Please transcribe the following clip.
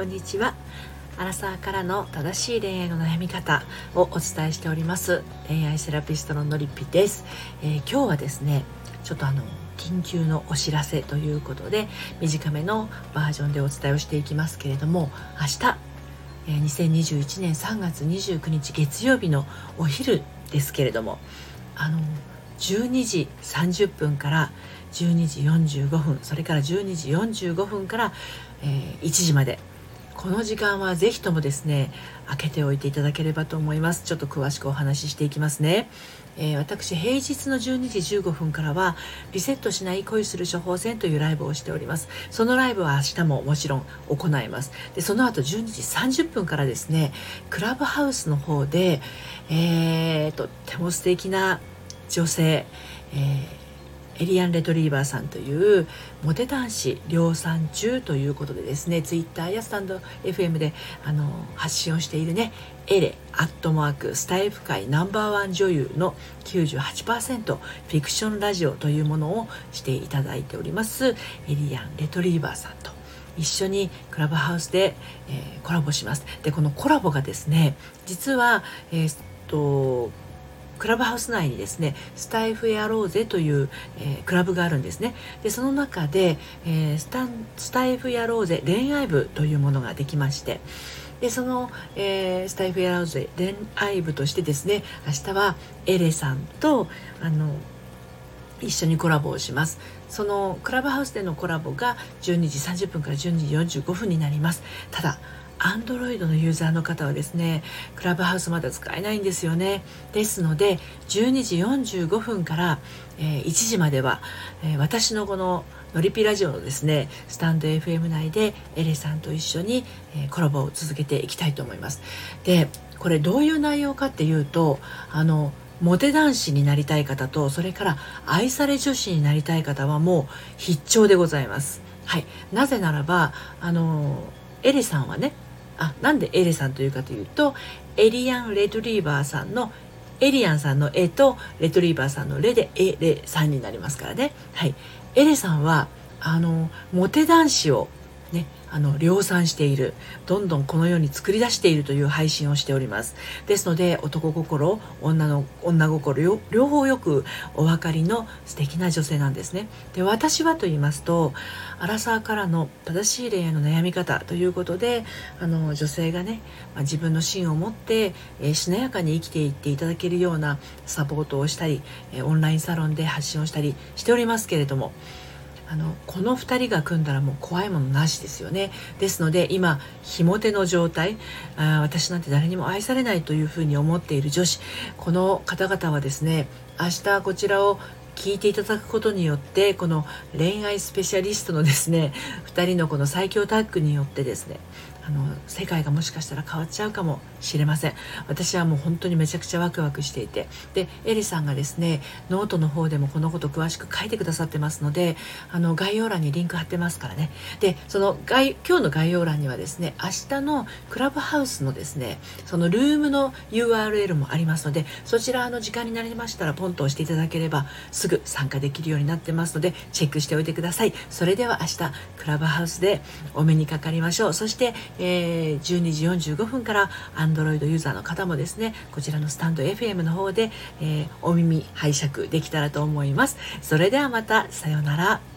こんにちは。アラサーからの正しい恋愛の悩み方をお伝えしております。恋愛セラピストののりぴです、えー、今日はですねちょっとあの緊急のお知らせということで短めのバージョンでお伝えをしていきますけれども明日、えー、2021年3月29日月曜日のお昼ですけれどもあの12時30分から12時45分それから12時45分から、えー、1時までこの時間はぜひともですね開けておいていただければと思います。ちょっと詳しくお話ししていきますね、えー、私平日の12時15分からはリセットしない恋する処方箋というライブをしております。そのライブは明日ももちろん行います。でその後12時30分からですねクラブハウスの方で、えー、とっても素敵な女性、えーエリアン・レトリーバーさんというモテ男子量産中ということでですねツイッターやスタンド FM であの発信をしているねエレアットマークスタイフ界ナンバーワン女優の98%フィクションラジオというものをしていただいておりますエリアン・レトリーバーさんと。一緒にクラブハウスで、えー、コラボします。でこのコラボがですね実はえー、っとクラブハウス内にですねスタイフやろうぜという、えー、クラブがあるんですね。でその中で、えー、スタスタイフやろうぜ恋愛部というものができましてでその、えー、スタイフやろうぜ恋愛部としてですね明日はエレさんとあの一緒にコラボをします。そのクラブハウスでのコラボが12時30分から12時45分になります。ただ Android のユーザーの方はですねクラブハウスまだ使えないんですよね。ですので12時45分から、え、1時までは、え、私のこののりぴラジオのですねスタンド FM 内でエレさんと一緒に、え、コラボを続けていきたいと思います。でこれどういう内容かっていうとあのモテ男子になりたい方とそれから愛され女子になりたい方はもう必聴でございます。はい。なぜならばあのエレさんはねあなんでエレさんというかというとエリアン・レトリーバーさんのエリアンさんの絵とレトリーバーさんのレでエレさんになりますからね。はい、エレさんはあのモテ男子をあの量産している。どんどんこのように作り出しているという配信をしております。ですので男心女の女心両方よくお分かりの素敵な女性なんですね。で私はと言いますとアラサーからの正しい恋愛の悩み方ということであの女性がね、まあ、自分の芯を持って、えー、しなやかに生きていっていただけるようなサポートをしたり、えー、オンラインサロンで発信をしたりしておりますけれどもあのこの2人が組んだらもう怖いものなしですよね。ですので今ひも手の状態あ私なんて誰にも愛されないというふうに思っている女子。この方々はですね明日こちらを聞いていただくことによってこの恋愛スペシャリストのですね2人のこの最強タッグによってですねあの世界がもしかしたら変わっちゃうかもしれません。私はもう本当にめちゃくちゃワクワクしていて。でエリさんがですねノートの方でもこのこと詳しく書いてくださってますのであの概要欄にリンク貼ってますからね。でその概今日の概要欄にはですね明日のクラブハウスのですねそのルームの URL もありますのでそちらの時間になりましたらポンと押していただければすぐ参加できるようになってますのでチェックしておいてください。それでは明日クラブハウスでお目にかかりましょう。そしてえー、12時45分から Android ユーザーの方もですねこちらのスタンド FM の方で、えー、お耳拝借できたらと思います。それではまたさようなら。